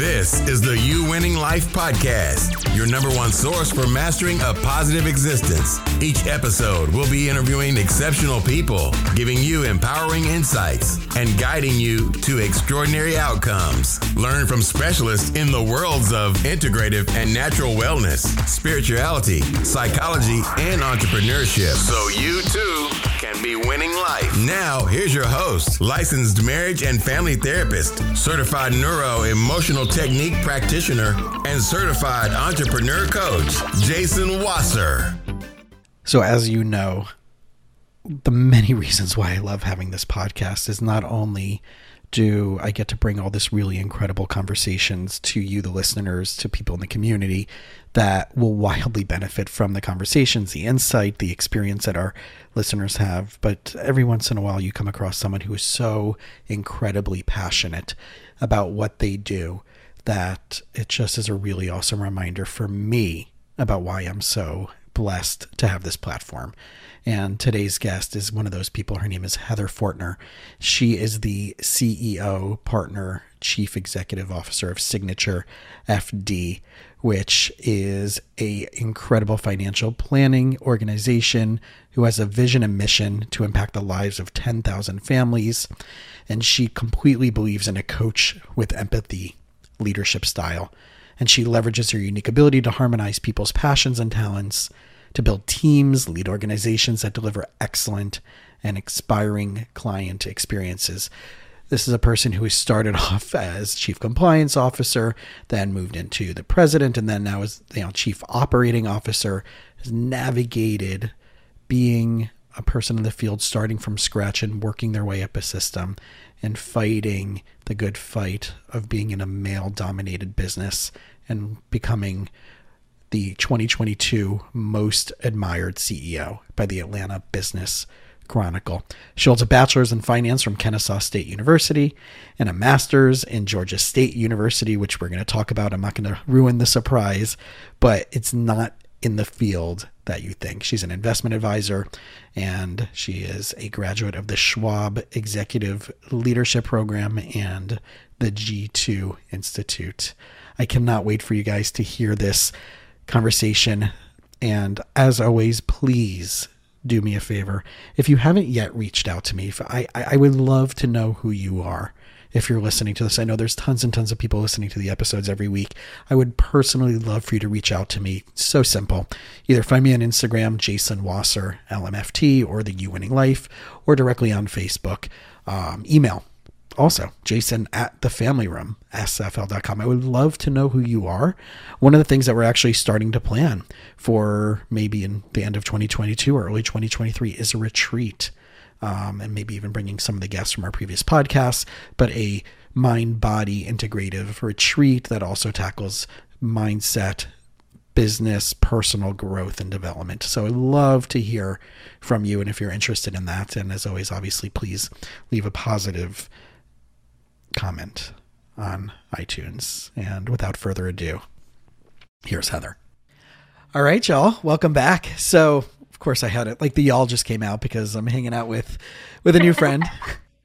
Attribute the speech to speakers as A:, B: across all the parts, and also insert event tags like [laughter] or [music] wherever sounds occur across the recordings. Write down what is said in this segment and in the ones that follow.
A: This is the You Winning Life Podcast, your number one source for mastering a positive existence. Each episode we'll be interviewing exceptional people, giving you empowering insights, and guiding you to extraordinary outcomes. Learn from specialists in the worlds of integrative and natural wellness, spirituality, psychology, and entrepreneurship. So you too can be winning life. Now, here's your host, licensed marriage and family therapist, certified neuro emotional technique practitioner, and certified entrepreneur coach, Jason Wasser.
B: So, as you know, the many [laughs] reasons why I love having this podcast is not only do I get to bring all this really incredible conversations to you, the listeners, to people in the community that will wildly benefit from the conversations, the insight, the experience that our listeners have. But every once in a while, you come across someone who is so incredibly passionate about what they do that it just is a really awesome reminder for me about why I'm so blessed to have this platform. And today's guest is one of those people. Her name is Heather Fortner. She is the CEO, partner, chief executive officer of Signature FD, which is a incredible financial planning organization who has a vision and mission to impact the lives of 10,000 families. And she completely believes in a coach with empathy leadership style. And she leverages her unique ability to harmonize people's passions and talents to build teams, lead organizations that deliver excellent and inspiring client experiences. This is a person who started [laughs] off as chief compliance officer, then moved into the president, and then now is you know chief operating officer. Has navigated being a person in the field, starting from scratch and working their way up a system, and fighting the good fight of being in a male-dominated business and becoming the 2022 most admired CEO by the Atlanta Business Chronicle. She holds a bachelor's in finance from Kennesaw State University and a master's in Georgia State University, which we're going to talk about. I'm not going to ruin the surprise, but it's not in the field that you think. She's an investment advisor and she is a graduate of the Schwab Executive Leadership Program and the G2 Institute. I cannot wait for you guys to hear this conversation. And as always, please do me a favor. If you haven't yet reached out to me, I, I would love to know who you are. If you're listening to this, I know there's tons and tons of people listening to the episodes every week. I would personally love for you to reach out to me. so simple. Either find me on Instagram, Jason Wasser, LMFT, or the You Winning Life, or directly on Facebook. Um, email also jason at the family room sfl.com i would love to know who you are one of the things that we're actually starting to plan for maybe in the end of 2022 or early 2023 is a retreat um, and maybe even bringing some of the guests from our previous podcasts but a mind body integrative retreat that also tackles mindset business personal growth and development so i'd love to hear from you and if you're interested in that and as always obviously please leave a positive comment on iTunes. And without further ado, here's Heather. All right, y'all, welcome back. So, course, I had it like the y'all just came out because I'm hanging out with with a new friend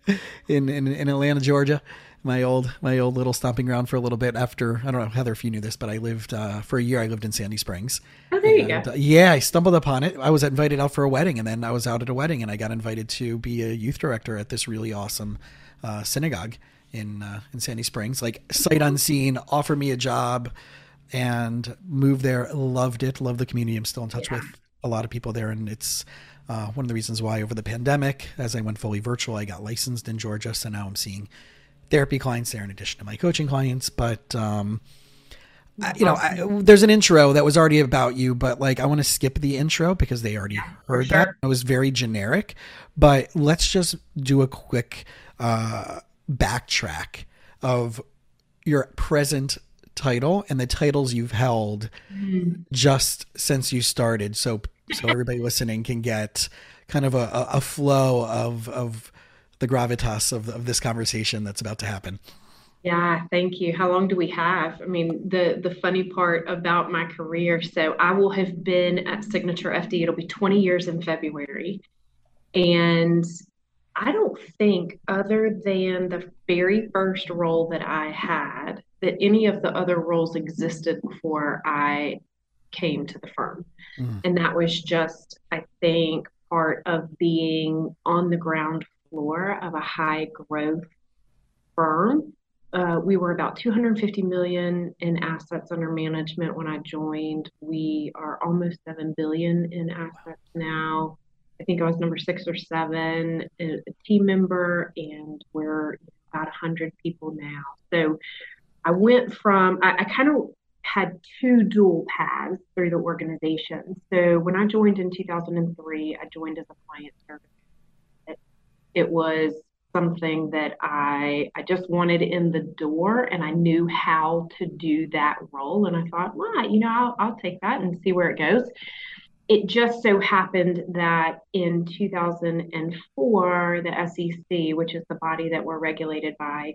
B: [laughs] in, in in Atlanta, Georgia. My old my old little stomping ground for a little bit after I don't know Heather if you knew this, but I lived uh, for a year. I lived in Sandy Springs.
C: Oh, there and, you go.
B: Uh, yeah, I stumbled upon it. I was invited out for a wedding, and then I was out at a wedding, and I got invited to be a youth director at this really awesome uh, synagogue in uh, in Sandy Springs, like sight unseen, offered me a job and moved there. Loved it. Loved the community. I'm still in touch yeah. with a lot of people there, and it's uh, one of the reasons why over the pandemic, as I went fully virtual, I got licensed in Georgia. So now I'm seeing therapy clients there in addition to my coaching clients. But um, I, you know, I, there's an intro that was already about you, but like I want to skip the intro because they already yeah, heard sure. that. It was very generic, but let's just do a quick uh, backtrack of your present title and the titles you've held mm-hmm. just since you started so so everybody listening can get kind of a, a flow of of the gravitas of, of this conversation that's about to happen.
C: Yeah thank you. How long do we have? I mean the the funny part about my career so i will have been at signature fd it'll be 20 years in february. And I don't think, other than the very first role that I had, that any of the other roles existed before I came to the firm. Mm. And that was just, I think, part of being on the ground floor of a high growth firm. Uh, we were about 250 million in assets under management when I joined. We are almost 7 billion in assets now. I think I was number six or seven, a team member, and we're about 100 people now. So I went from, I, I kind of had two dual paths through the organization. So when I joined in 2003, I joined as a client service. It, it was something that I I just wanted in the door, and I knew how to do that role. And I thought, well, you know, I'll, I'll take that and see where it goes. It just so happened that in 2004, the SEC, which is the body that we're regulated by,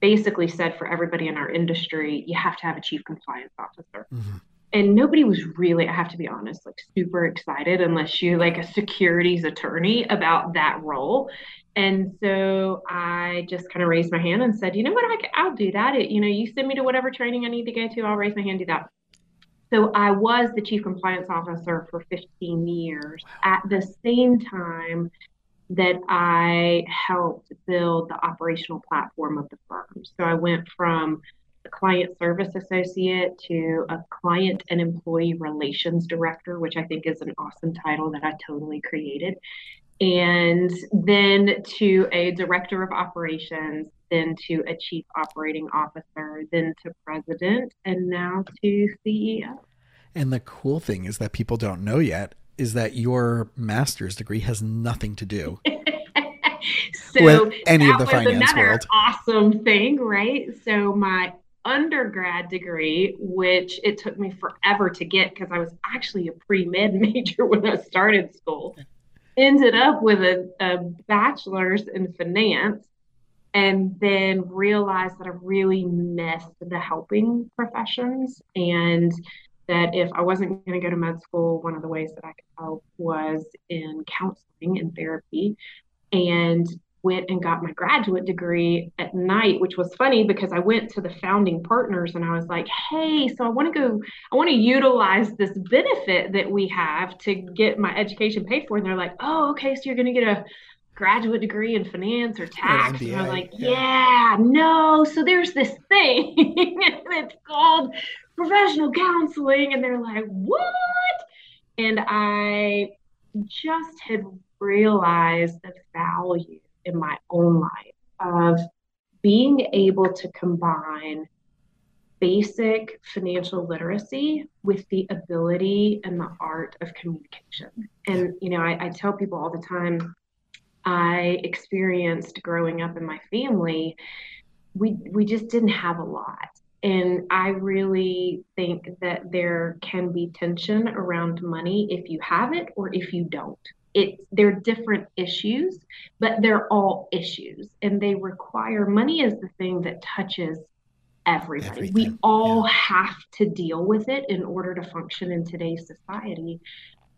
C: basically said for everybody in our industry, you have to have a chief compliance officer. Mm-hmm. And nobody was really, I have to be honest, like super excited unless you're like a securities attorney about that role. And so I just kind of raised my hand and said, you know what, I, will do that. It, you know, you send me to whatever training I need to go to, I'll raise my hand, do that. So I was the chief compliance officer for 15 years. Wow. At the same time, that I helped build the operational platform of the firm. So I went from a client service associate to a client and employee relations director, which I think is an awesome title that I totally created. And then to a director of operations, then to a chief operating officer, then to president, and now to CEO.
B: And the cool thing is that people don't know yet is that your master's degree has nothing to do [laughs]
C: so with any of the finance world. That's an awesome thing, right? So my undergrad degree, which it took me forever to get because I was actually a pre med [laughs] major when I started school, ended up with a, a bachelor's in finance and then realized that I really missed the helping professions and that if I wasn't going to go to med school, one of the ways that I could help was in counseling and therapy. And went and got my graduate degree at night, which was funny because I went to the founding partners and I was like, hey, so I want to go, I want to utilize this benefit that we have to get my education paid for. And they're like, oh, okay, so you're going to get a graduate degree in finance or tax. And I was like, yeah. yeah, no. So there's this thing [laughs] it's called professional counseling. And they're like, what? And I just had realized the value in my own life of being able to combine basic financial literacy with the ability and the art of communication. And, you know, I, I tell people all the time, I experienced growing up in my family, we we just didn't have a lot. And I really think that there can be tension around money if you have it or if you don't. It they're different issues, but they're all issues and they require money is the thing that touches everybody. Everything. We all yeah. have to deal with it in order to function in today's society.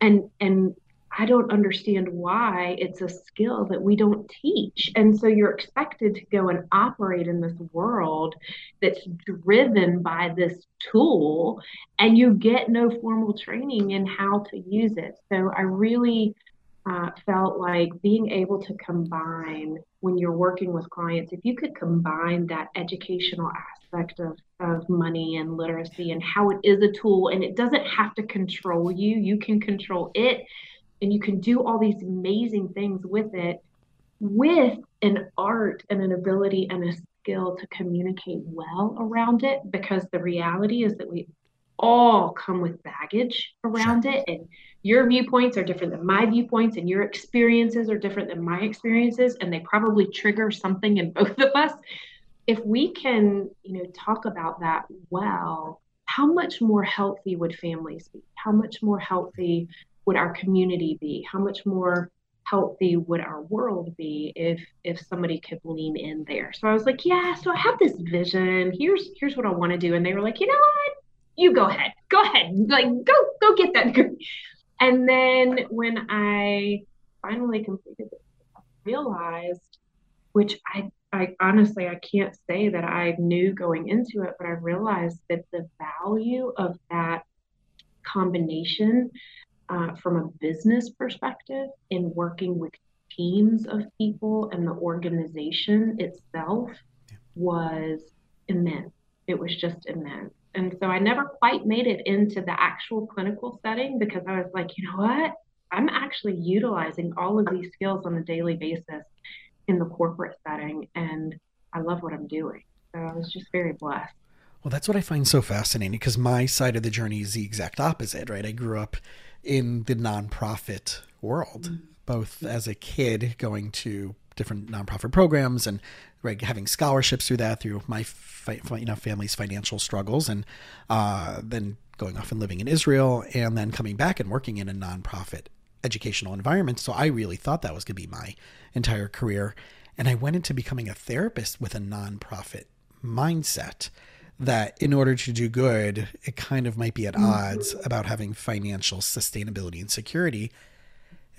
C: And and I don't understand why it's a skill that we don't teach. And so you're expected to go and operate in this world that's driven by this tool, and you get no formal training in how to use it. So I really uh, felt like being able to combine when you're working with clients, if you could combine that educational aspect of, of money and literacy and how it is a tool and it doesn't have to control you, you can control it and you can do all these amazing things with it with an art and an ability and a skill to communicate well around it because the reality is that we all come with baggage around sure. it and your viewpoints are different than my viewpoints and your experiences are different than my experiences and they probably trigger something in both of us if we can you know talk about that well how much more healthy would families be how much more healthy would our community be? How much more healthy would our world be if if somebody could lean in there? So I was like, yeah, so I have this vision. Here's here's what I want to do. And they were like, you know what? You go ahead. Go ahead. Like go go get that. And then when I finally completed it, I realized which I I honestly, I can't say that I knew going into it, but I realized that the value of that combination uh, from a business perspective in working with teams of people and the organization itself was immense. It was just immense. And so I never quite made it into the actual clinical setting because I was like, you know what? I'm actually utilizing all of these skills on a daily basis in the corporate setting. And I love what I'm doing. So I was just very blessed.
B: Well, that's what I find so fascinating because my side of the journey is the exact opposite, right? I grew up in the nonprofit world, mm-hmm. both as a kid going to different nonprofit programs and right, having scholarships through that through my fi- you know family's financial struggles, and uh, then going off and living in Israel, and then coming back and working in a nonprofit educational environment. So I really thought that was going to be my entire career, and I went into becoming a therapist with a nonprofit mindset that in order to do good, it kind of might be at odds about having financial sustainability and security,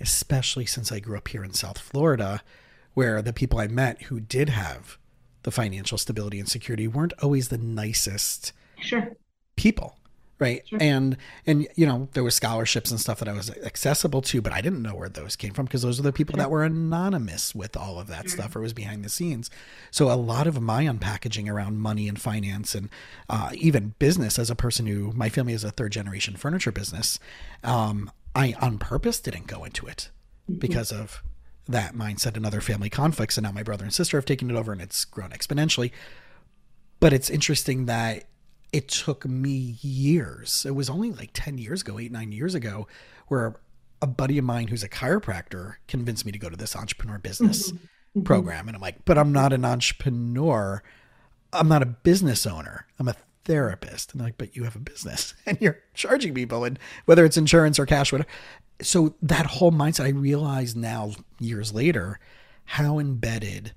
B: especially since I grew up here in South Florida, where the people I met who did have the financial stability and security weren't always the nicest
C: sure.
B: people right sure. and and you know there were scholarships and stuff that i was accessible to but i didn't know where those came from because those are the people sure. that were anonymous with all of that sure. stuff or was behind the scenes so a lot of my unpackaging around money and finance and uh, even business as a person who my family is a third generation furniture business um, i on purpose didn't go into it mm-hmm. because of that mindset and other family conflicts. And now my brother and sister have taken it over and it's grown exponentially. But it's interesting that it took me years. It was only like 10 years ago, eight, nine years ago, where a buddy of mine who's a chiropractor convinced me to go to this entrepreneur business mm-hmm. mm-hmm. program. And I'm like, but I'm not an entrepreneur. I'm not a business owner. I'm a therapist. And they're like, but you have a business [laughs] and you're charging people and whether it's insurance or cash, whatever so that whole mindset, I realize now, years later, how embedded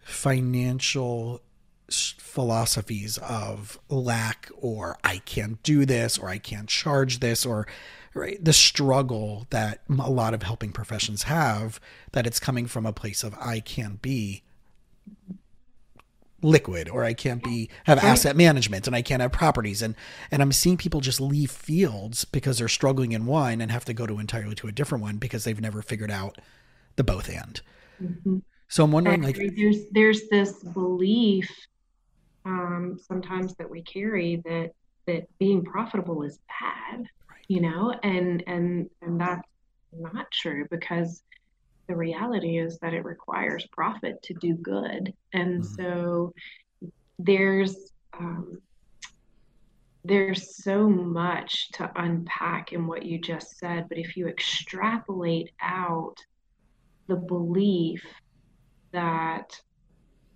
B: financial philosophies of lack or I can't do this or I can't charge this or right the struggle that a lot of helping professions have that it's coming from a place of I can't be liquid or I can't be have asset management and I can't have properties and and I'm seeing people just leave fields because they're struggling in one and have to go to entirely to a different one because they've never figured out the both and. Mm-hmm. So I'm wondering like
C: there's there's this belief um, sometimes that we carry that that being profitable is bad, right. you know, and and and that's not true because the reality is that it requires profit to do good. And mm-hmm. so there's um, there's so much to unpack in what you just said, but if you extrapolate out the belief that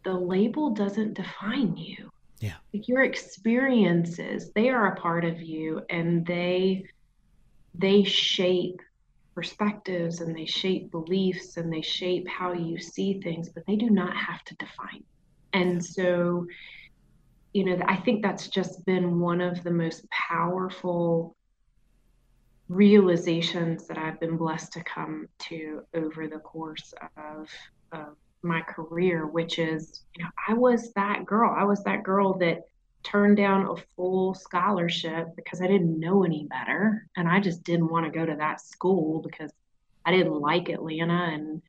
C: the label doesn't define you.
B: Yeah.
C: Like your experiences, they are a part of you and they they shape perspectives and they shape beliefs and they shape how you see things, but they do not have to define. And so, you know, I think that's just been one of the most powerful realizations that I've been blessed to come to over the course of, of my career, which is, you know, I was that girl. I was that girl that turned down a full scholarship because I didn't know any better. And I just didn't want to go to that school because I didn't like Atlanta and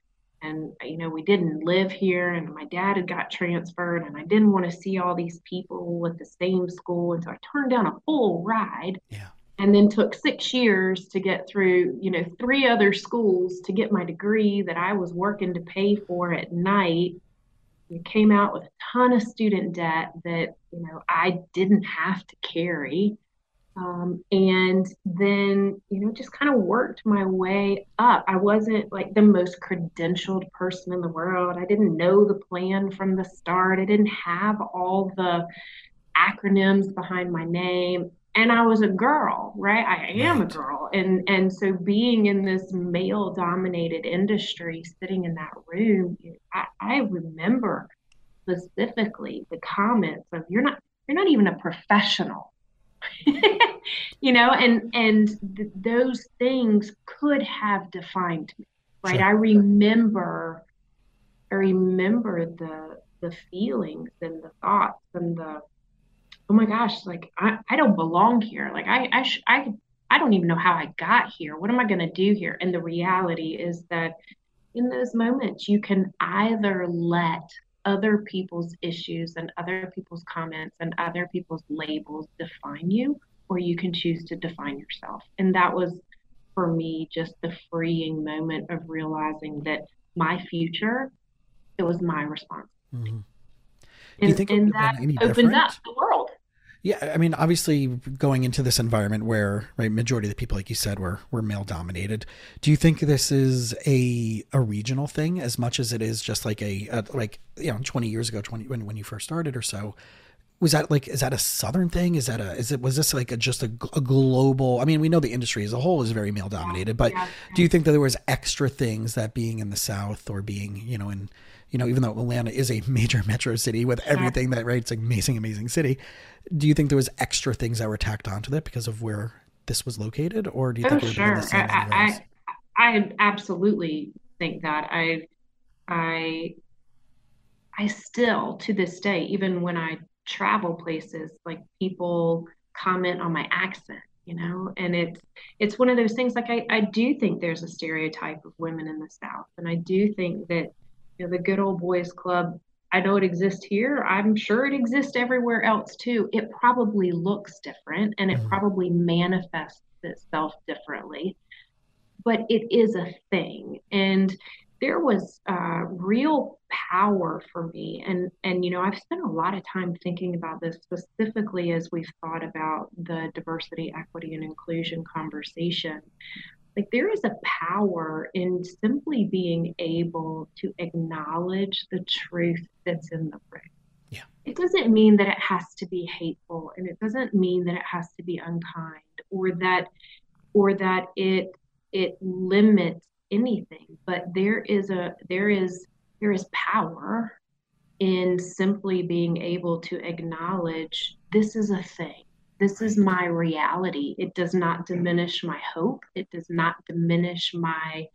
C: and you know we didn't live here and my dad had got transferred and I didn't want to see all these people at the same school and so I turned down a full ride.
B: Yeah.
C: And then took six years to get through, you know, three other schools to get my degree that I was working to pay for at night. We came out with a ton of student debt that you know I didn't have to carry. Um, and then you know just kind of worked my way up. I wasn't like the most credentialed person in the world. I didn't know the plan from the start. I didn't have all the acronyms behind my name and I was a girl, right? I am right. a girl. And and so being in this male dominated industry, sitting in that room, I, I remember specifically the comments of you're not you're not even a professional. [laughs] you know, and and th- those things could have defined me. Right. Sure. I remember I remember the the feelings and the thoughts and the oh my gosh, like I, I don't belong here. Like I I sh- I I don't even know how I got here. What am I going to do here? And the reality is that in those moments you can either let other people's issues and other people's comments and other people's labels define you or you can choose to define yourself. And that was for me just the freeing moment of realizing that my future it was my response. Mm-hmm.
B: Think and that opened
C: up the world.
B: Yeah, I mean, obviously, going into this environment where right majority of the people, like you said, were were male dominated. Do you think this is a a regional thing as much as it is just like a, a like you know twenty years ago, twenty when when you first started or so? Was that like is that a southern thing? Is that a is it was this like a, just a, a global? I mean, we know the industry as a whole is very male dominated, but yeah. do you think that there was extra things that being in the South or being you know in you know, even though Atlanta is a [laughs] major metro city with everything that, right, it's an amazing, amazing city. Do you think there was extra things that were tacked onto that because of where this was located, or do you
C: oh,
B: think?
C: sure. I, I, I absolutely think that. I, I, I still to this day, even when I travel places, like people comment on my accent you know and it's it's one of those things like I, I do think there's a stereotype of women in the south and i do think that you know, the good old boys club. I know it exists here. I'm sure it exists everywhere else too. It probably looks different and it mm-hmm. probably manifests itself differently, but it is a thing. And there was uh, real power for me. And and you know, I've spent a lot of time thinking about this specifically as we've thought about the diversity, equity, and inclusion conversation like there is a power in simply being able to acknowledge the truth that's in the room.
B: Yeah.
C: It doesn't mean that it has to be hateful and it doesn't mean that it has to be unkind or that or that it it limits anything, but there is a there is there is power in simply being able to acknowledge this is a thing this is my reality. It does not diminish my hope. It does not diminish my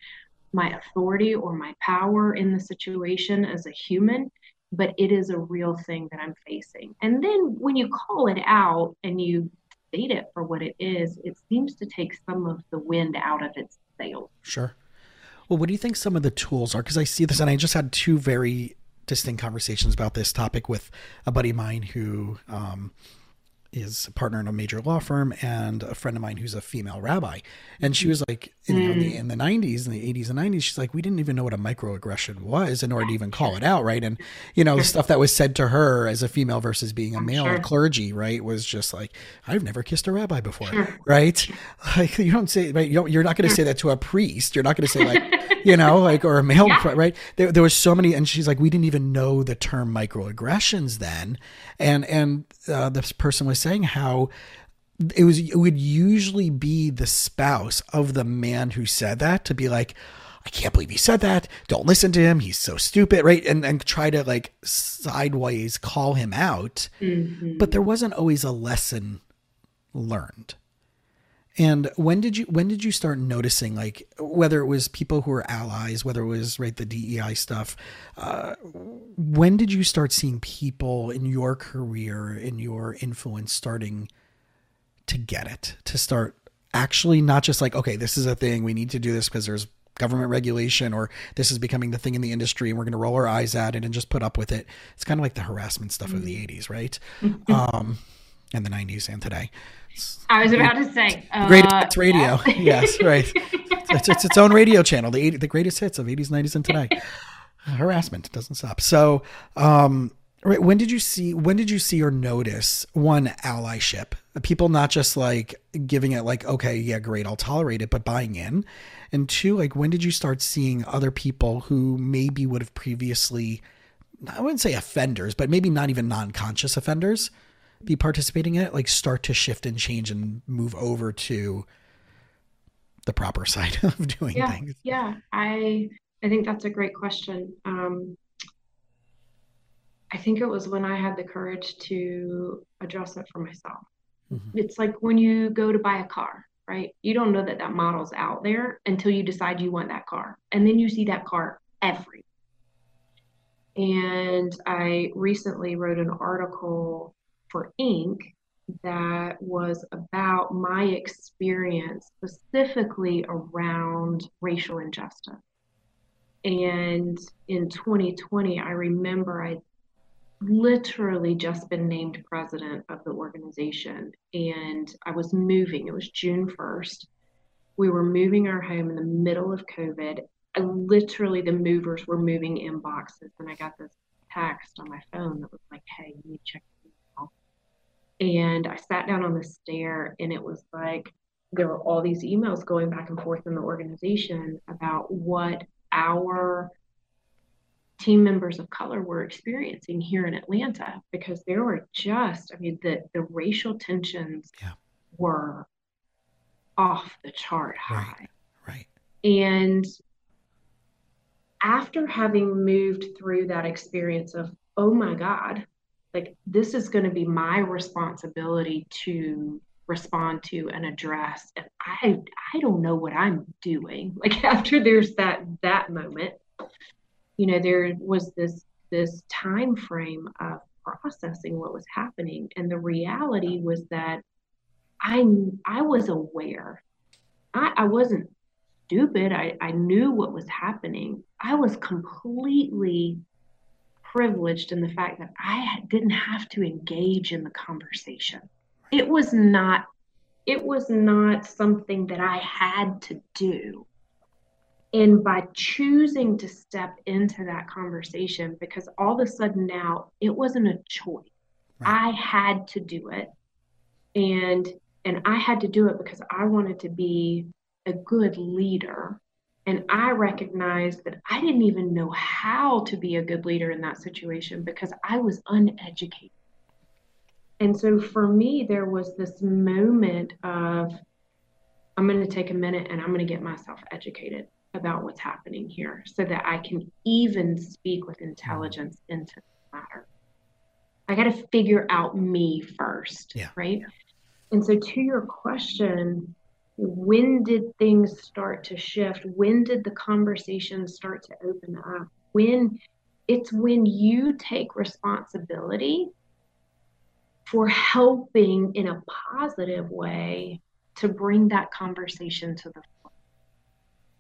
C: my authority or my power in the situation as a human but it is a real thing that i'm facing. And then when you call it out and you state it for what it is it seems to take some of the wind out of its sails.
B: Sure. Well what do you think some of the tools are? Because i see this and i just had two very distinct conversations about this topic with a buddy of mine who um, is a partner in a major law firm and a friend of mine who's a female rabbi. And she was like, in, mm. the, in the 90s, in the 80s and 90s, she's like, we didn't even know what a microaggression was in order to even call it out, right? And, you know, the stuff that was said to her as a female versus being a male sure. clergy, right, was just like, I've never kissed a rabbi before, sure. right? [laughs] Like, you don't say, right, you don't, you're not going to say that to a priest. You're not going to say, like, [laughs] you know, like, or a male, yeah. right? There, there was so many, and she's like, we didn't even know the term microaggressions then. And, and uh, this person was saying how it was it would usually be the spouse of the man who said that to be like I can't believe he said that. Don't listen to him. He's so stupid, right? And and try to like sideways call him out. Mm-hmm. But there wasn't always a lesson learned. And when did you when did you start noticing like whether it was people who were allies, whether it was right the DEI stuff, uh, when did you start seeing people in your career in your influence starting to get it to start actually not just like okay this is a thing we need to do this because there's government regulation or this is becoming the thing in the industry and we're going to roll our eyes at it and just put up with it. It's kind of like the harassment stuff mm-hmm. of the 80s, right? [laughs] um, and the 90s and today.
C: I was about to say
B: uh, greatest hits radio. Yeah. [laughs] yes, right. It's, it's, its own radio channel. The 80, the greatest hits of 80s, 90s, and today. [laughs] Harassment doesn't stop. So, um, right. When did you see? When did you see or notice one allyship? People not just like giving it like, okay, yeah, great, I'll tolerate it, but buying in. And two, like, when did you start seeing other people who maybe would have previously, I wouldn't say offenders, but maybe not even non-conscious offenders be participating in it like start to shift and change and move over to the proper [laughs] side of doing
C: yeah,
B: things.
C: yeah i i think that's a great question. Um i think it was when i had the courage to address it for myself. Mm-hmm. it's like when you go to buy a car right? You don't know that that model's out there until you decide you want that car and then you see that car every And I recently wrote an article for Inc. that was about my experience specifically around racial injustice. And in 2020, I remember I literally just been named president of the organization and I was moving. It was June 1st. We were moving our home in the middle of COVID. I literally, the movers were moving in boxes, and I got this text on my phone that was like, hey, you need to check. And I sat down on the stair, and it was like there were all these emails going back and forth in the organization about what our team members of color were experiencing here in Atlanta because there were just, I mean, the, the racial tensions yeah. were off the chart high.
B: Right. right.
C: And after having moved through that experience of, oh my God, like this is going to be my responsibility to respond to and address and i i don't know what i'm doing [laughs] like after there's that that moment. You know there was this this time frame of processing what was happening and the reality was that i i was aware. I i wasn't stupid. I i knew what was happening. I was completely privileged in the fact that i didn't have to engage in the conversation it was not it was not something that i had to do and by choosing to step into that conversation, because all of a sudden now it wasn't a choice. Right. I had to do it. And and I had to do it because I wanted to be a good leader. And I recognized that I didn't even know how to be a good leader in that situation because I was uneducated. And so for me, there was this moment of, I'm going to take a minute and I'm going to get myself educated about what's happening here so that I can even speak with intelligence into the matter. I got to figure out me first, yeah. right? And so, to your question, when did things start to shift? When did the conversation start to open up? When it's when you take responsibility for helping in a positive way to bring that conversation to the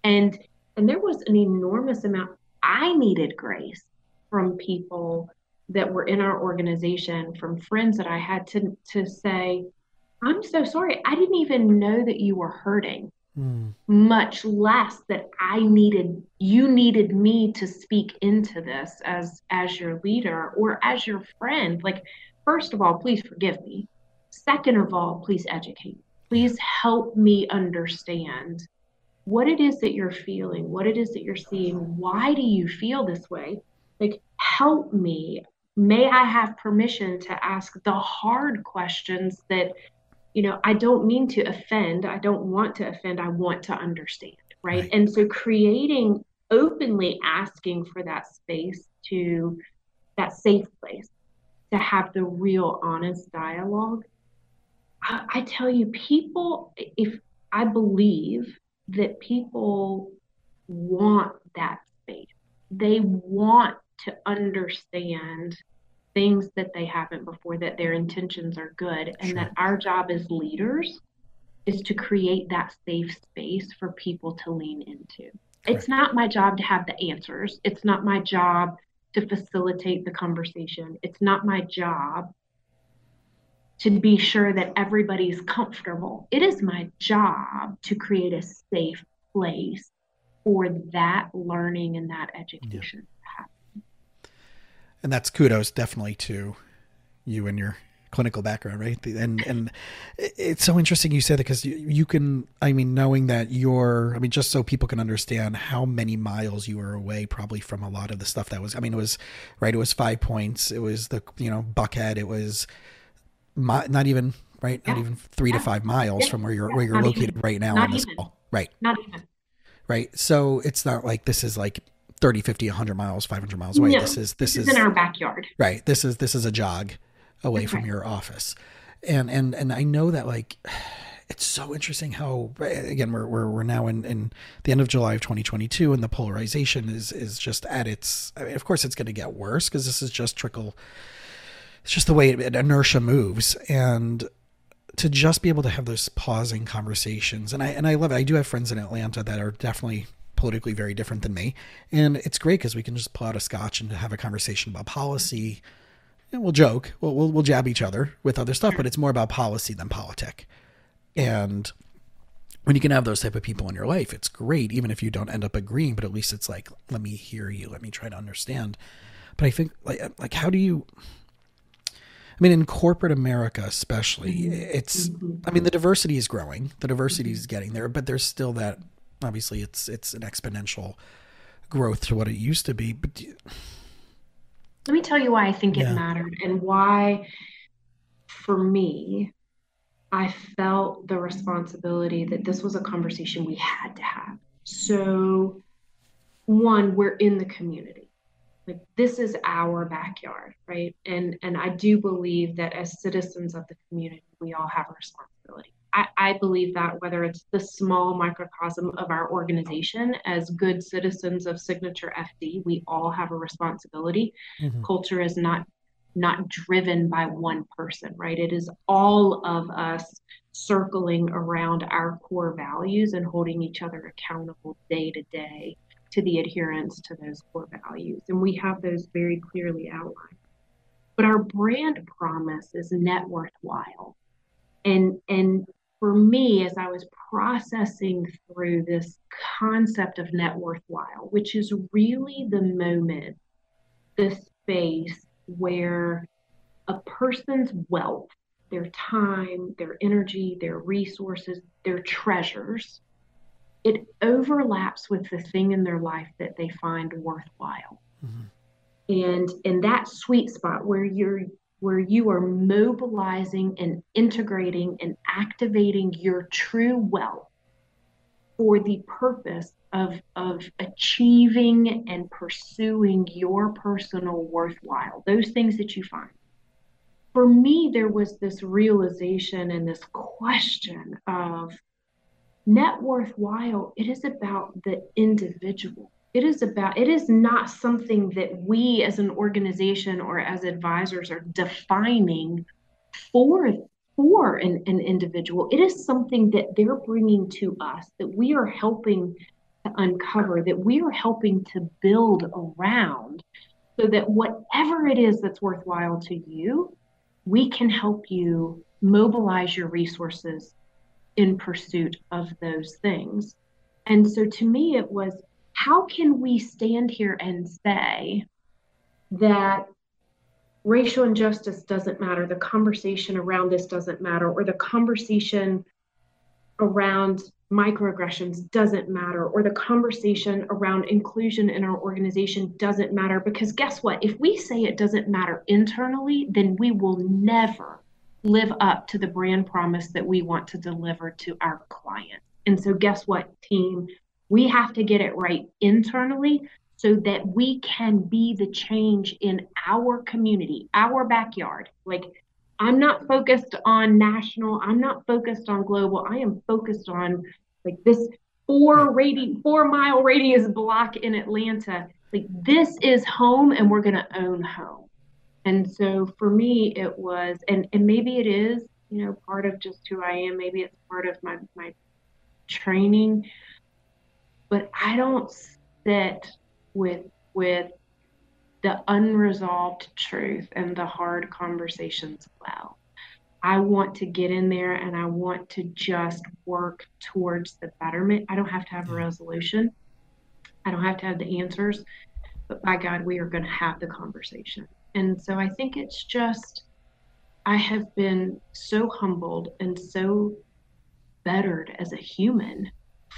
C: and and there was an enormous amount i needed grace from people that were in our organization from friends that i had to to say i'm so sorry i didn't even know that you were hurting mm. much less that i needed you needed me to speak into this as as your leader or as your friend like first of all please forgive me second of all please educate please help me understand what it is that you're feeling, what it is that you're seeing. Why do you feel this way? Like, help me. May I have permission to ask the hard questions that, you know, I don't mean to offend. I don't want to offend. I want to understand. Right. right. And so creating openly asking for that space to that safe place to have the real honest dialogue. I, I tell you, people, if I believe that people want that space. They want to understand things that they haven't before, that their intentions are good, and sure. that our job as leaders is to create that safe space for people to lean into. Correct. It's not my job to have the answers. It's not my job to facilitate the conversation. It's not my job to be sure that everybody's comfortable. It is my job to create a safe place for that learning and that education
B: yeah. And that's kudos definitely to you and your clinical background, right? And and it's so interesting you say that because you, you can, I mean, knowing that you're, I mean, just so people can understand how many miles you were away, probably from a lot of the stuff that was. I mean, it was right. It was five points. It was the you know Buckhead. It was mi- not even right, yeah. not even three yeah. to five miles yeah. from where you're where you're not located even. right now not on this even. call. Right.
C: Not even.
B: Right. So it's not like this is like 30, 50, 100 miles, 500 miles away. No, this is this,
C: this
B: is
C: in our backyard.
B: Right. This is this is a jog away from your office. And and and I know that like [sighs] it's so interesting how again we're we're, we're now in, in the end of July of 2022 and the polarization is is just at its I mean, of course it's going to get worse because this is just trickle it's just the way it, inertia moves and to just be able to have those pausing conversations and I and I love it I do have friends in Atlanta that are definitely politically very different than me and it's great because we can just pull out a scotch and have a conversation about policy and we'll joke we'll, we'll, we'll jab each other with other stuff but it's more about policy than politic and when you can have those type of people in your life, it's great, even if you don't end up agreeing, but at least it's like, let me hear you, let me try to understand. But I think like like how do you I mean, in corporate America, especially, it's. I mean, the diversity is growing. The diversity is getting there, but there's still that. Obviously, it's it's an exponential growth to what it used to be. But you,
C: let me tell you why I think yeah. it mattered and why, for me, I felt the responsibility that this was a conversation we had to have. So, one, we're in the community. Like this is our backyard, right? And and I do believe that as citizens of the community, we all have a responsibility. I, I believe that whether it's the small microcosm of our organization as good citizens of Signature FD, we all have a responsibility. Mm-hmm. Culture is not not driven by one person, right? It is all of us circling around our core values and holding each other accountable day to day to the adherence to those core values. And we have those very clearly outlined. But our brand promise is net worthwhile. And and for me, as I was processing through this concept of net worthwhile, which is really the moment, the space where a person's wealth, their time, their energy, their resources, their treasures, it overlaps with the thing in their life that they find worthwhile. Mm-hmm. And in that sweet spot where you're where you are mobilizing and integrating and activating your true wealth for the purpose of, of achieving and pursuing your personal worthwhile, those things that you find. For me, there was this realization and this question of net worthwhile, it is about the individual. It is about, it is not something that we as an organization or as advisors are defining for for an, an individual. It is something that they're bringing to us that we are helping to uncover, that we are helping to build around so that whatever it is that's worthwhile to you, we can help you mobilize your resources in pursuit of those things. And so to me, it was how can we stand here and say that racial injustice doesn't matter, the conversation around this doesn't matter, or the conversation around microaggressions doesn't matter, or the conversation around inclusion in our organization doesn't matter. Because guess what? If we say it doesn't matter internally, then we will never live up to the brand promise that we want to deliver to our clients. And so, guess what, team? We have to get it right internally so that we can be the change in our community, our backyard. Like, I'm not focused on national, I'm not focused on global, I am focused on like this four radi- four mile radius block in Atlanta. Like this is home and we're gonna own home. And so for me it was and, and maybe it is, you know, part of just who I am, maybe it's part of my my training. But I don't sit with with the unresolved truth and the hard conversations well. I want to get in there and I want to just work towards the betterment. I don't have to have a resolution. I don't have to have the answers, but by God, we are going to have the conversation. And so I think it's just, I have been so humbled and so bettered as a human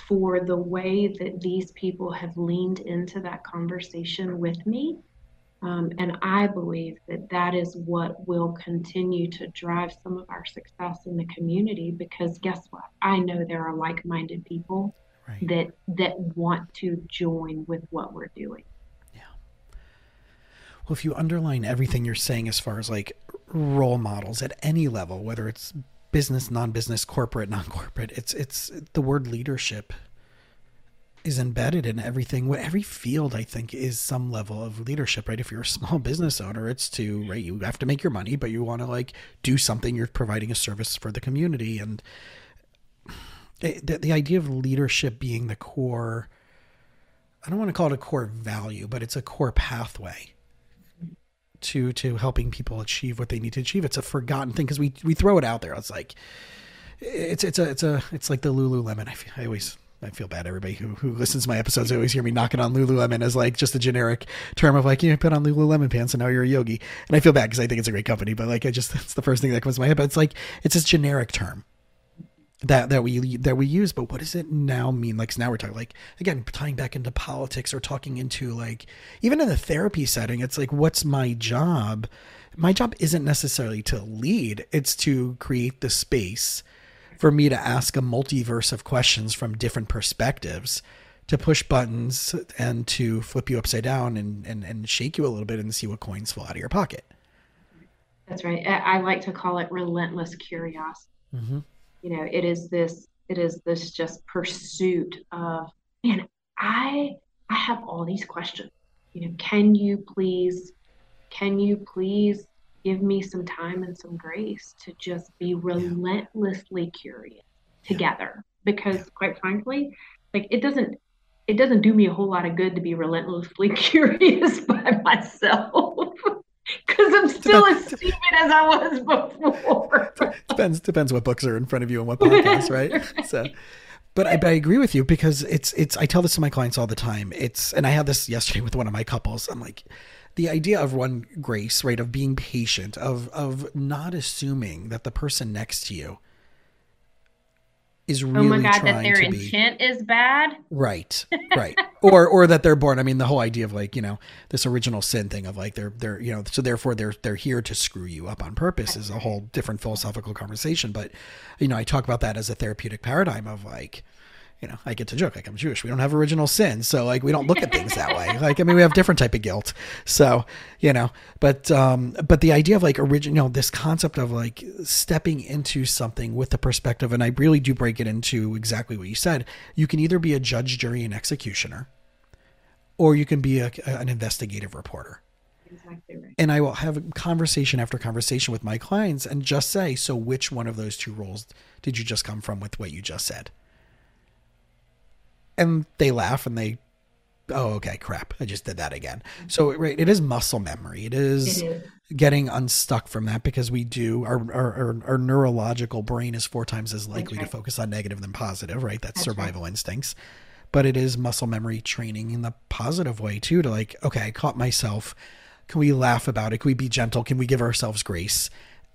C: for the way that these people have leaned into that conversation with me. Um, and I believe that that is what will continue to drive some of our success in the community because guess what? I know there are like minded people right. that, that want to join with what we're doing.
B: Yeah. Well, if you underline everything you're saying as far as like role models at any level, whether it's business, non-business, corporate, non-corporate. It's it's the word leadership is embedded in everything. Every field, I think, is some level of leadership, right? If you're a small [laughs] business owner, it's to right. You have to make your money, but you want to like do something. You're providing a service for the community, and the, the idea of leadership being the core. I don't want to call it a core value, but it's a core pathway to to helping people achieve what they need to achieve. It's a forgotten thing because we we throw it out there. It's like it's it's a it's a it's like the Lululemon. I, feel, I always I feel bad. Everybody who who listens to my episodes they always hear me knocking on Lululemon as like just a generic term of like you put on Lululemon pants and now you're a yogi. And I feel bad because I think it's a great company, but like I just [laughs] that's the first thing that comes to my head. But it's like it's this generic term that that we that we use but what does it now mean? Like now we're talking like again tying back into politics or talking into like even in the therapy setting it's like what's my job? My job isn't necessarily to lead it's to create the space for me to ask a multiverse of questions from different perspectives to push buttons and to flip you upside down and and, and shake you a little bit and see what coins fall out of your pocket.
C: That's right. I like to call it relentless curiosity. Mm-hmm you know it is this it is this just pursuit of man i i have all these questions. You know can you please can you please give me some time and some grace to just be relentlessly curious together? Because quite frankly like it doesn't it doesn't do me a whole lot of good to be relentlessly [laughs] curious by myself because I'm still as stupid as I was before. [laughs]
B: depends depends what books are in front of you and what podcasts, right? [laughs] So, but I, but I agree with you because it's it's I tell this to my clients all the time. It's and I had this yesterday with one of my couples. I'm like, the idea of one grace, right? Of being patient, of of not assuming that the person next to you is really oh my god that
C: their intent
B: be,
C: is bad?
B: Right right. [laughs] Or or that they're born i mean the whole idea of like you know this original sin thing of like they're they're you know so therefore they're they're here to screw you up on purpose is a whole different philosophical conversation. But you know i talk about that as a therapeutic paradigm of like you know, I get to joke like I'm Jewish. We don't have original sin, so like we don't look at things that way. Like I mean, we have different type of guilt. So you know, but um, but the idea of like original, you know, this concept of like stepping into something with the perspective, and I really do break it into exactly what you said. You can either be a judge, jury, and executioner, or you can be a, an investigative reporter. Exactly right. And I will have conversation after conversation with my clients and just say, so which one of those two roles did you just come from with what you just said? And they laugh and they oh okay crap. I just did that again. So right it is muscle memory. It is, it is, getting unstuck from that because we do our our, our, our neurological brain is four times as likely right. to focus on negative than positive right? That's, that's survival right. instincts. But it is muscle memory training in the positive way too to like okay i caught myself. Can we laugh about it? Can we be gentle? Can we give ourselves grace?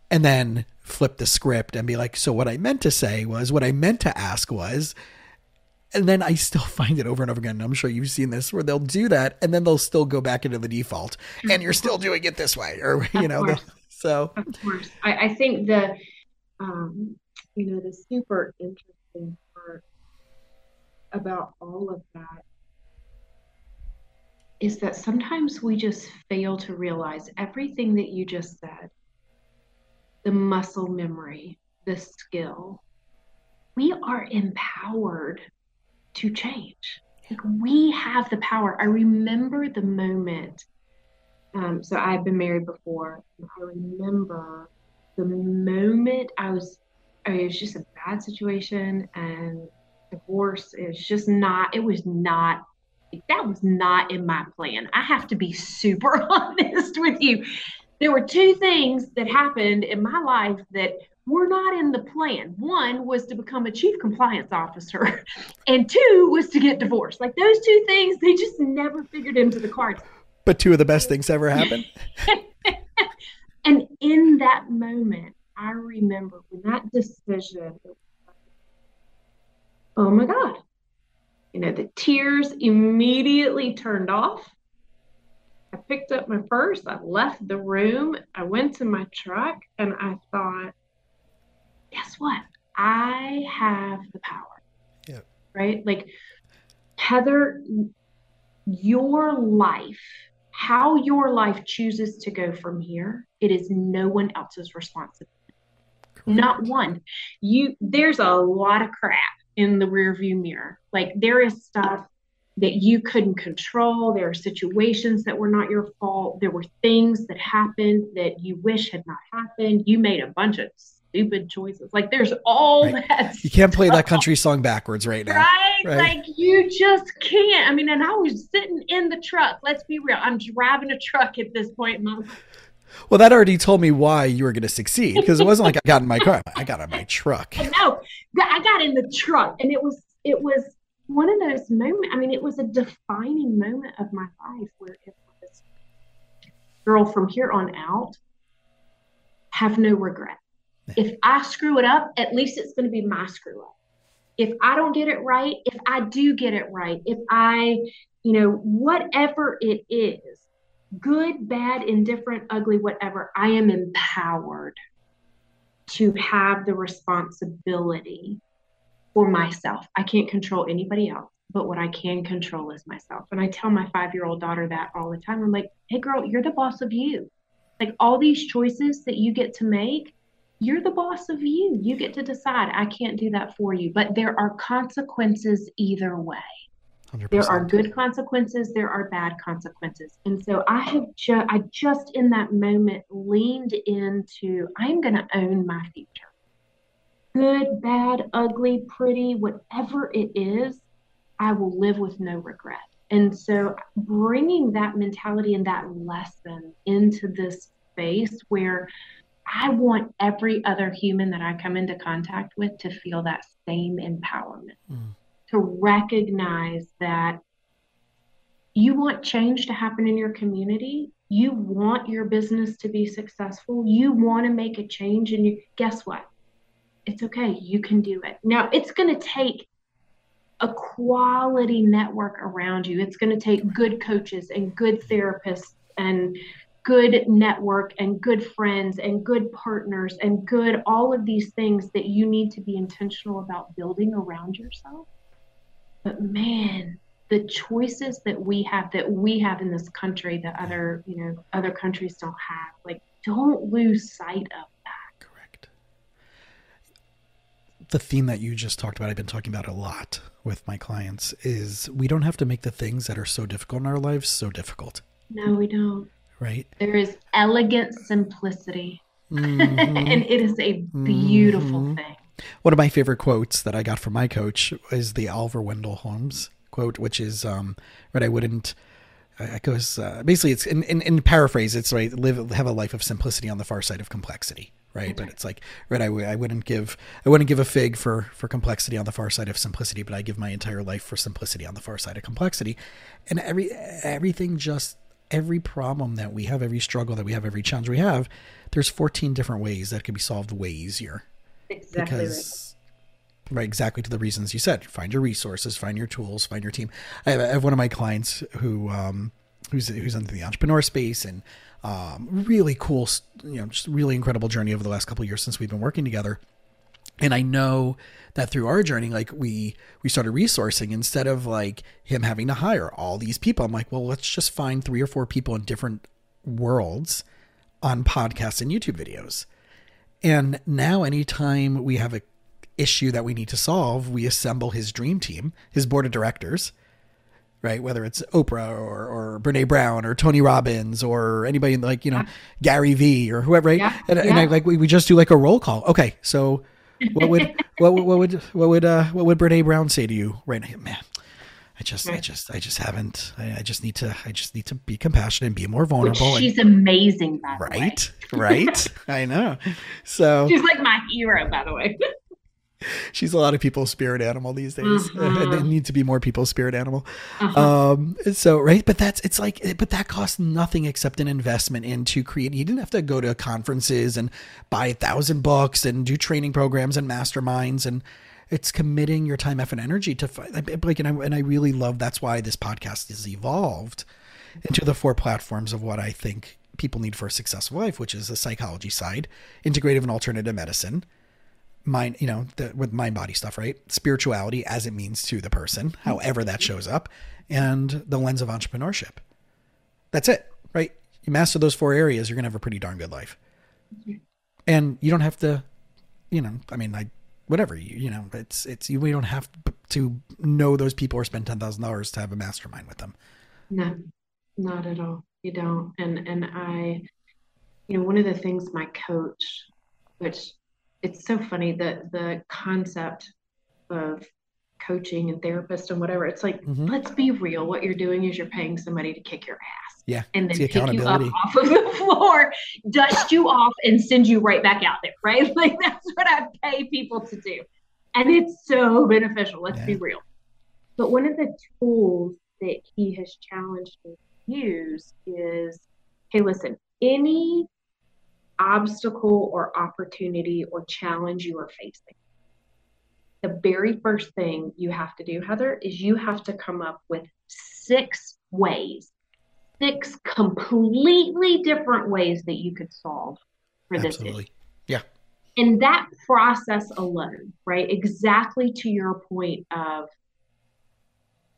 B: And then flip the script and be like so what i meant to say was what i meant to ask was and then I still [laughs] find it over and over again. I'm sure you've seen this where they'll do that and then they'll still go back into the default and you're still doing it this way or, you know, the, so.
C: Of course. I, I think the, um, you know, the super interesting part about all of that is that sometimes we just fail to realize everything that you just said the muscle memory, the skill. We are empowered to change. Like we have the power. I remember the moment. Um, so I've been married before. I remember the moment I was. I mean, it was just a bad situation, and divorce is just not. It was not. That was not in my plan. I have to be super [laughs] honest with you. There were two things that happened in my life that were not in the plan. One was to become a chief compliance officer, [laughs] and two was to get divorced. Like those two things, they just never figured into the cards.
B: But two of the best things ever happened. [laughs]
C: and in that moment, I remember when that decision, oh my God, you know, the tears immediately turned off. I picked up my purse, I left the room, I went to my truck, and I thought, guess what? I have the power.
B: Yeah.
C: Right? Like, Heather, your life, how your life chooses to go from here, it is no one else's responsibility. Not one. You there's a lot of crap in the rearview mirror. Like there is stuff that you couldn't control. There are situations that were not your fault. There were things that happened that you wish had not happened. You made a bunch of stupid choices. Like there's all right. that.
B: You can't play that country song backwards right now.
C: Right? right? Like you just can't. I mean, and I was sitting in the truck. Let's be real. I'm driving a truck at this point in my life.
B: Well, that already told me why you were going to succeed because it wasn't like I got in my car. I got in my truck. [laughs]
C: No, I got in the truck, and it was it was one of those moments. I mean, it was a defining moment of my life where it was, girl, from here on out, have no regret. If I screw it up, at least it's going to be my screw up. If I don't get it right, if I do get it right, if I, you know, whatever it is, good, bad, indifferent, ugly, whatever, I am empowered to have the responsibility for myself. I can't control anybody else, but what I can control is myself. And I tell my five year old daughter that all the time. I'm like, hey, girl, you're the boss of you. Like all these choices that you get to make, you're the boss of you. You get to decide. I can't do that for you, but there are consequences either way. 100%. There are good consequences, there are bad consequences. And so I have ju- I just in that moment leaned into I'm going to own my future. Good, bad, ugly, pretty, whatever it is, I will live with no regret. And so bringing that mentality and that lesson into this space where I want every other human that I come into contact with to feel that same empowerment. Mm to recognize that you want change to happen in your community. You want your business to be successful. You want to make a change and you guess what? It's okay. You can do it. Now it's going to take a quality network around you. It's going to take good coaches and good therapists and good network and good friends and good partners and good all of these things that you need to be intentional about building around yourself but man, the choices that we have that we have in this country that other, you know, other countries don't have, like don't lose sight of that.
B: Correct. The theme that you just talked about, I've been talking about a lot with my clients, is we don't have to make the things that are so difficult in our lives so difficult.
C: No, we don't.
B: Right?
C: There is elegant simplicity. Mm-hmm. [laughs] and it is a beautiful mm-hmm. thing.
B: One of my favorite quotes that I got from my coach is the Oliver Wendell Holmes quote, which is, um, right, I wouldn't, uh, it goes, uh, basically it's in, in, in, paraphrase, it's right, live, have a life of simplicity on the far side of complexity. Right. Okay. But it's like, right. I, I wouldn't give, I wouldn't give a fig for, for complexity on the far side of simplicity, but I give my entire life for simplicity on the far side of complexity. And every, everything just, every problem that we have, every struggle that we have, every challenge we have, there's 14 different ways that can be solved way easier
C: Exactly because,
B: right. right. Exactly to the reasons you said. Find your resources, find your tools, find your team. I have, I have one of my clients who um, who's who's into the entrepreneur space and um, really cool, you know, just really incredible journey over the last couple years since we've been working together. And I know that through our journey, like we we started resourcing instead of like him having to hire all these people. I'm like, well, let's just find three or four people in different worlds on podcasts and YouTube videos and now, anytime we have a issue that we need to solve, we assemble his dream team, his board of directors, right? Whether it's Oprah or, or Brene Brown or Tony Robbins or anybody like, you know, yeah. Gary Vee or whoever, right? Yeah. And, yeah. and I like, we, we just do like a roll call. Okay. So what would, what, what would, what would, uh, what would Brene Brown say to you right now? Man, I just, I just, I just haven't. I, I, just need to. I just need to be compassionate and be more vulnerable.
C: Which she's and, amazing,
B: right? Right? [laughs] I know. So
C: she's like my hero, by the way. [laughs]
B: she's a lot of people's spirit animal these days, uh-huh. [laughs] and there need to be more people's spirit animal. Uh-huh. Um, so right, but that's it's like, but that costs nothing except an investment into creating. You didn't have to go to conferences and buy a thousand books and do training programs and masterminds and it's committing your time, effort, and energy to fight. like, and I, and I really love that's why this podcast has evolved into the four platforms of what I think people need for a successful life, which is the psychology side, integrative and alternative medicine, mind, you know, the, with mind body stuff, right? Spirituality as it means to the person, however that shows up, and the lens of entrepreneurship. That's it, right? You master those four areas, you're going to have a pretty darn good life. And you don't have to you know, I mean, I whatever you you know, it's it's we don't have to know those people or spend ten thousand dollars to have a mastermind with them.
C: No, not at all. You don't. And and I, you know, one of the things my coach, which it's so funny that the concept of coaching and therapist and whatever, it's like, mm-hmm. let's be real. What you're doing is you're paying somebody to kick your ass.
B: Yeah.
C: And then pick you up off of the [laughs] floor, dust you off, and send you right back out there, right? [laughs] Like that's what I pay people to do. And it's so beneficial. Let's yeah. be real. But one of the tools that he has challenged me to use is hey, listen, any obstacle or opportunity or challenge you are facing, the very first thing you have to do, Heather, is you have to come up with six ways, six completely different ways that you could solve for Absolutely. this issue.
B: Yeah.
C: And that process alone, right? Exactly to your point of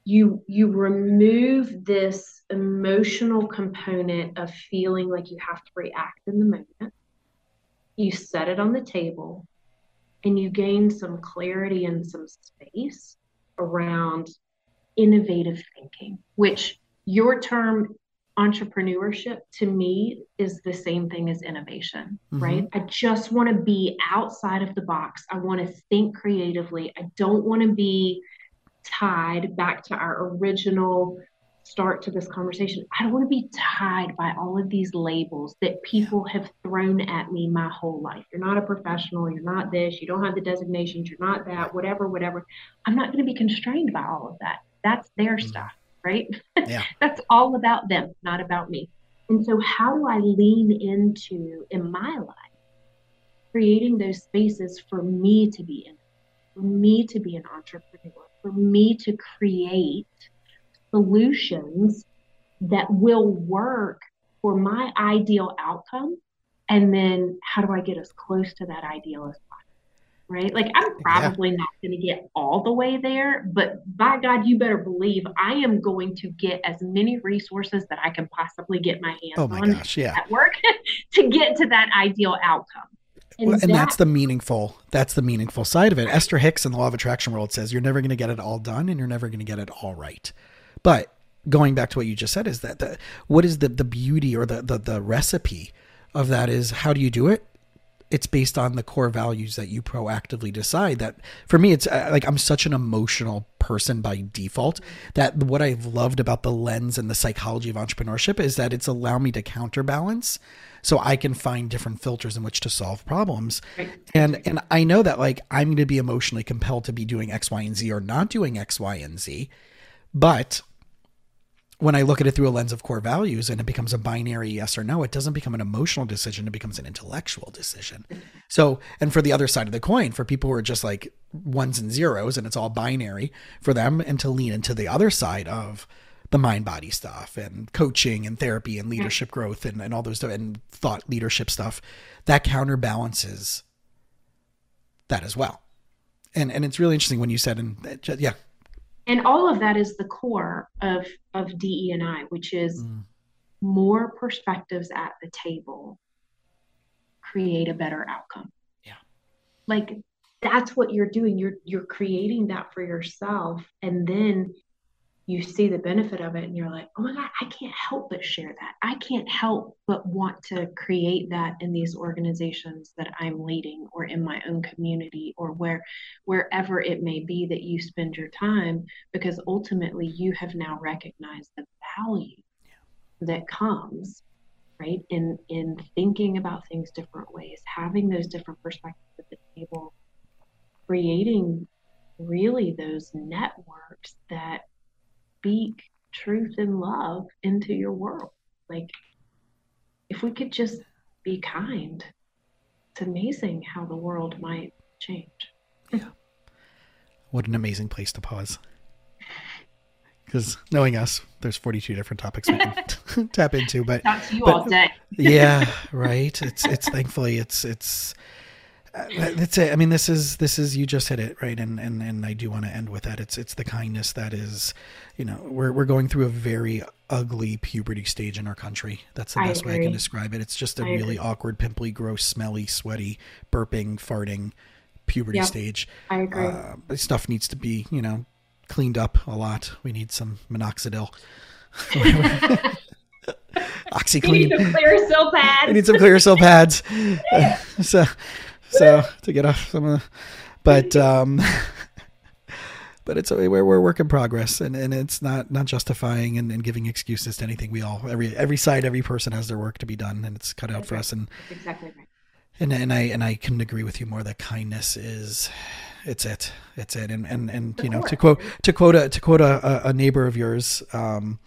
C: you you remove this emotional component of feeling like you have to react in the moment you set it on the table and you gain some clarity and some space around innovative thinking which your term entrepreneurship to me is the same thing as innovation, mm-hmm. right? I just want to be outside of the box. I want to think creatively. I don't want to be tied back to our original start to this conversation. I don't want to be tied by all of these labels that people have thrown at me my whole life. You're not a professional, you're not this, you don't have the designations, you're not that, whatever, whatever. I'm not going to be constrained by all of that. That's their mm-hmm. stuff, right?
B: Yeah. [laughs]
C: That's all about them, not about me. And so, how do I lean into in my life creating those spaces for me to be in, for me to be an entrepreneur? For me to create solutions that will work for my ideal outcome. And then how do I get as close to that ideal as possible? Right? Like, I'm probably yeah. not going to get all the way there, but by God, you better believe I am going to get as many resources that I can possibly get my hands
B: oh my
C: on
B: gosh, yeah.
C: at work [laughs] to get to that ideal outcome.
B: And, well, and that, that's the meaningful that's the meaningful side of it. Esther Hicks in the Law of Attraction world says you're never going to get it all done and you're never going to get it all right. But going back to what you just said is that the, what is the the beauty or the, the the recipe of that is how do you do it? It's based on the core values that you proactively decide that for me it's uh, like I'm such an emotional person by default that what I've loved about the lens and the psychology of entrepreneurship is that it's allowed me to counterbalance so I can find different filters in which to solve problems. Right. And and I know that like I'm going to be emotionally compelled to be doing X, Y, and Z or not doing X, Y, and Z. But when I look at it through a lens of core values and it becomes a binary yes or no, it doesn't become an emotional decision, it becomes an intellectual decision. So, and for the other side of the coin, for people who are just like ones and zeros and it's all binary for them, and to lean into the other side of the mind body stuff and coaching and therapy and leadership growth and, and all those stuff and thought leadership stuff that counterbalances that as well. And and it's really interesting when you said and yeah.
C: And all of that is the core of of de and i which is mm. more perspectives at the table create a better outcome.
B: Yeah.
C: Like that's what you're doing. You're you're creating that for yourself. And then you see the benefit of it and you're like, oh my God, I can't help but share that. I can't help but want to create that in these organizations that I'm leading or in my own community or where wherever it may be that you spend your time, because ultimately you have now recognized the value that comes right in in thinking about things different ways having those different perspectives at the table creating really those networks that speak truth and love into your world. Like, if we could just be kind, it's amazing how the world might change.
B: Yeah. What an amazing place to pause. [laughs] Because knowing us, there's 42 different topics we can [laughs] [laughs] tap into, but,
C: Talk to you
B: but,
C: all day.
B: yeah, right. It's it's thankfully it's it's that's it. I mean, this is this is you just hit it right, and and and I do want to end with that. It's it's the kindness that is, you know, we're we're going through a very ugly puberty stage in our country. That's the
C: I
B: best way I can describe it. It's just a
C: I
B: really
C: agree.
B: awkward, pimply, gross, smelly, sweaty, burping, farting puberty
C: Yep.
B: stage.
C: I agree.
B: Uh, stuff needs to be, you know, cleaned up a lot. We need some minoxidil.
C: you [laughs] [laughs]
B: OxiClean.
C: need some clear cell pads.
B: I need some Clearasil pads. [laughs] Uh, so, so to get off some of the, but um, [laughs] but it's a, we're we're a work in progress, and, and it's not not justifying and, and giving excuses to anything. We all every every side, every person has their work to be done, and it's cut out
C: That's
B: for
C: right.
B: us. And
C: That's exactly right.
B: and and I and I couldn't agree with you more that kindness is it's it it's it and and and you know to quote to quote a to quote a, a- a neighbor of yours um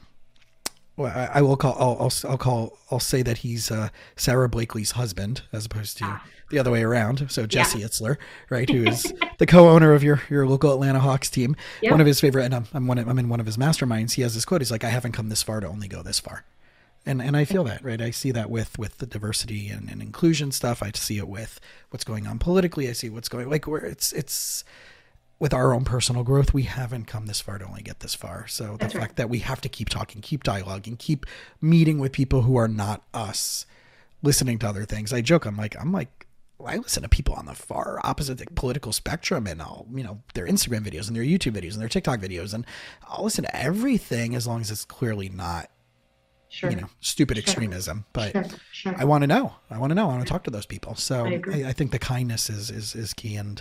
B: well, I, I will call I'll, I'll I'll call I'll say that he's uh, Sara Blakely's husband as opposed to
C: Ah.
B: The other way around. So Jesse Itzler, right, who is [laughs] the co-owner of your your local Atlanta Hawks team.
C: Yep.
B: One of his favorite, and I'm I'm, one of, I'm in one of his masterminds. He has this quote. He's like, "I haven't come this far to only go this far." and and I feel that right. I see that with with the diversity and, and inclusion stuff. I see it with what's going on politically. I see what's going like where it's it's with our own personal growth. We haven't come this far to only get this far. So the
C: That's right.
B: fact that we have to keep talking, keep dialoguing, keep meeting with people who are not us, listening to other things. I joke. I'm like I'm like. I listen to people on the far opposite the political spectrum and I'll, you know, their Instagram videos and their YouTube videos and their TikTok videos. And I'll listen to everything as long as it's clearly not
C: Sure.
B: you know stupid
C: Sure.
B: extremism but
C: sure.
B: I want to know i want to know i want to talk to those people so
C: I
B: I. I, think the kindness is is is key and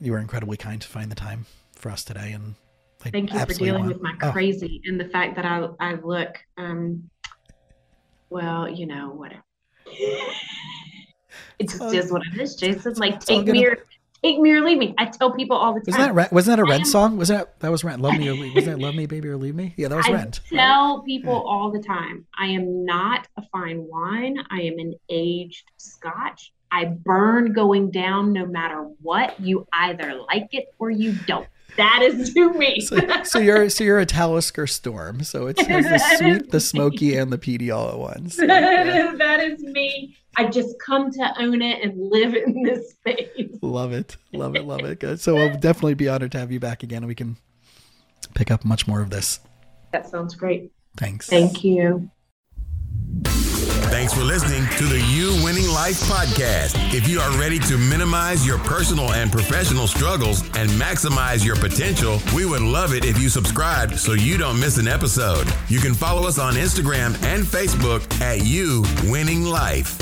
B: you were incredibly kind to find the time for us today and I
C: Thank you for dealing
B: want-
C: with my
B: oh,
C: crazy and the fact that I I look um well, you know, whatever. [laughs] It oh, just
B: all-
C: is what it is, Jason. Like take me or take me or leave me. I tell people all the time.
B: that wasn't that a Rent
C: am-
B: song? Was that that was Rent? Love me or leave? Me. Was that [laughs] Love Me Baby or Leave Me? Yeah, that was
C: I
B: Rent.
C: tell people all the time, I am not a fine wine. I am an aged scotch. I burn going down no matter what. You either like it or you don't. That is to me.
B: So, so you're so you're a Talisker Storm. So it's, it's the [laughs] sweet, the smoky, and the peaty all at once. [laughs] Yeah.
C: that is me. I just come to own it and live in this space.
B: Love it, love it, love it. Good. So [laughs] I'll definitely be honored to have you back again, and we can pick up much more of this.
C: That sounds great.
B: Thanks.
C: Thank you.
A: Thanks for listening to the You Winning Life podcast. If you are ready to minimize your personal and professional struggles and maximize your potential, we would love it if you subscribe so you don't miss an episode. You can follow us on Instagram and Facebook at You Winning Life.